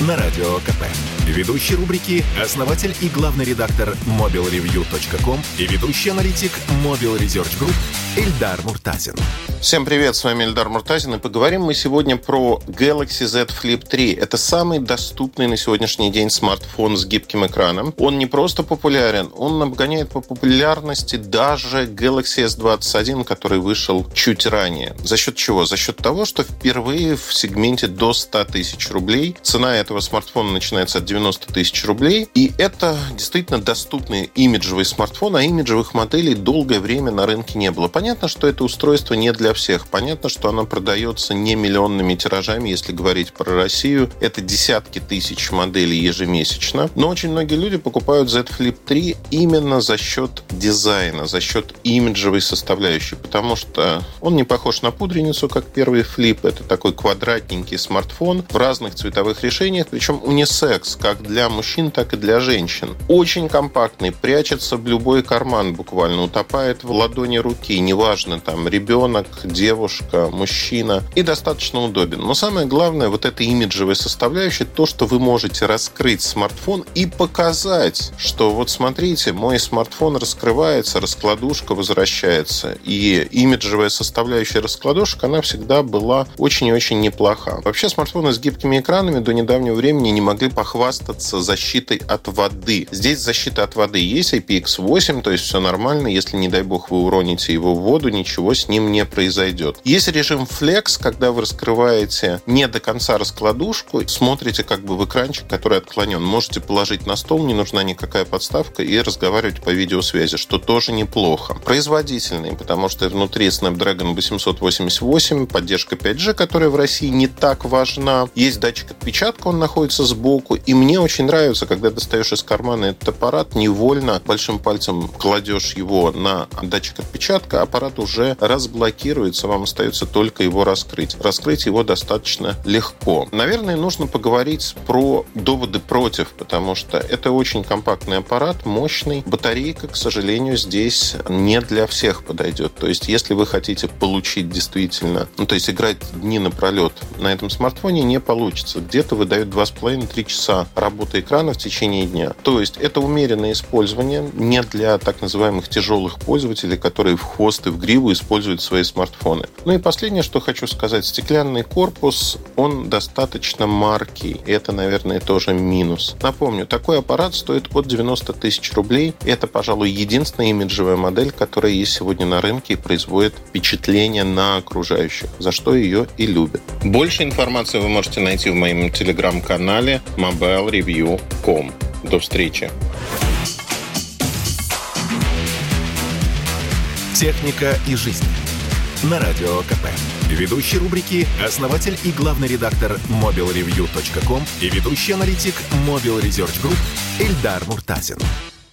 на Радио КП. Ведущий рубрики – основатель и главный редактор mobilreview.com и ведущий аналитик Mobile Research Group Эльдар Муртазин. Всем привет, с вами Эльдар Муртазин, и поговорим мы сегодня про Galaxy Z Flip 3. Это самый доступный на сегодняшний день смартфон с гибким экраном. Он не просто популярен, он обгоняет по популярности даже Galaxy S21, который вышел чуть ранее. За счет чего? За счет того, что впервые в сегменте до 100 тысяч рублей цена этого смартфона начинается от 90 тысяч рублей, и это действительно доступный имиджевый смартфон, а имиджевых моделей долгое время на рынке не было. Понятно, что это устройство не для всех. Понятно, что оно продается не миллионными тиражами, если говорить про Россию. Это десятки тысяч моделей ежемесячно. Но очень многие люди покупают Z Flip 3 именно за счет дизайна, за счет имиджевой составляющей, потому что он не похож на пудреницу, как первый Flip. Это такой квадратненький смартфон в разных цветовых решениях, причем унисекс, как для мужчин, так и для женщин. Очень компактный, прячется в любой карман буквально, утопает в ладони руки, неважно, там, ребенок, девушка, мужчина, и достаточно удобен. Но самое главное, вот эта имиджевая составляющая, то, что вы можете раскрыть смартфон и показать, что вот смотрите, мой смартфон раскрывается, раскладушка возвращается. И имиджевая составляющая раскладушек, она всегда была очень и очень неплоха. Вообще смартфоны с гибкими экранами до недавнего времени не могли похвастаться защитой от воды. Здесь защита от воды есть IPX8, то есть все нормально. Если, не дай бог, вы уроните его в воду, ничего с ним не произойдет. Есть режим Flex, когда вы раскрываете не до конца раскладушку, смотрите как бы в экранчик, который отклонен. Можете положить на стол, не нужна никакая подставка, и разговаривать по видеосвязи, что тоже неплохо. Производительный, потому что внутри Snapdragon 888, поддержка 5G, которая в России не так важна. Есть датчик отпечатка, он находится сбоку. И мне очень нравится, когда достаешь из кармана этот аппарат, невольно большим пальцем кладешь его на датчик отпечатка, аппарат уже разблокируется, вам остается только его раскрыть. Раскрыть его достаточно легко. Наверное, нужно поговорить про доводы против, потому что это очень компактный аппарат, мощный. Батарейка, к сожалению, здесь не для всех подойдет. То есть, если вы хотите получить действительно, ну, то есть играть дни напролет на этом смартфоне не получится. Где-то выдают 2,5-3 часа работы экрана в течение дня. То есть, это умеренное использование не для так называемых тяжелых пользователей, которые в хвост и в гриву используют свои смартфоны. Ну и последнее, что хочу сказать. Стеклянный корпус, он достаточно маркий. Это, наверное, тоже минус. Напомню, такой аппарат стоит от 90 тысяч рублей. Это, пожалуй, единственная имиджевая модель, которая есть сегодня на рынке и производит впечатление на окружающих, за что ее и любят. Больше информации вы можете найти в моем телеграм-канале mobilereview.com. До встречи! «Техника и жизнь» на Радио КП. Ведущий рубрики – основатель и главный редактор mobilreview.com и ведущий аналитик Mobile Research Group Эльдар Муртазин.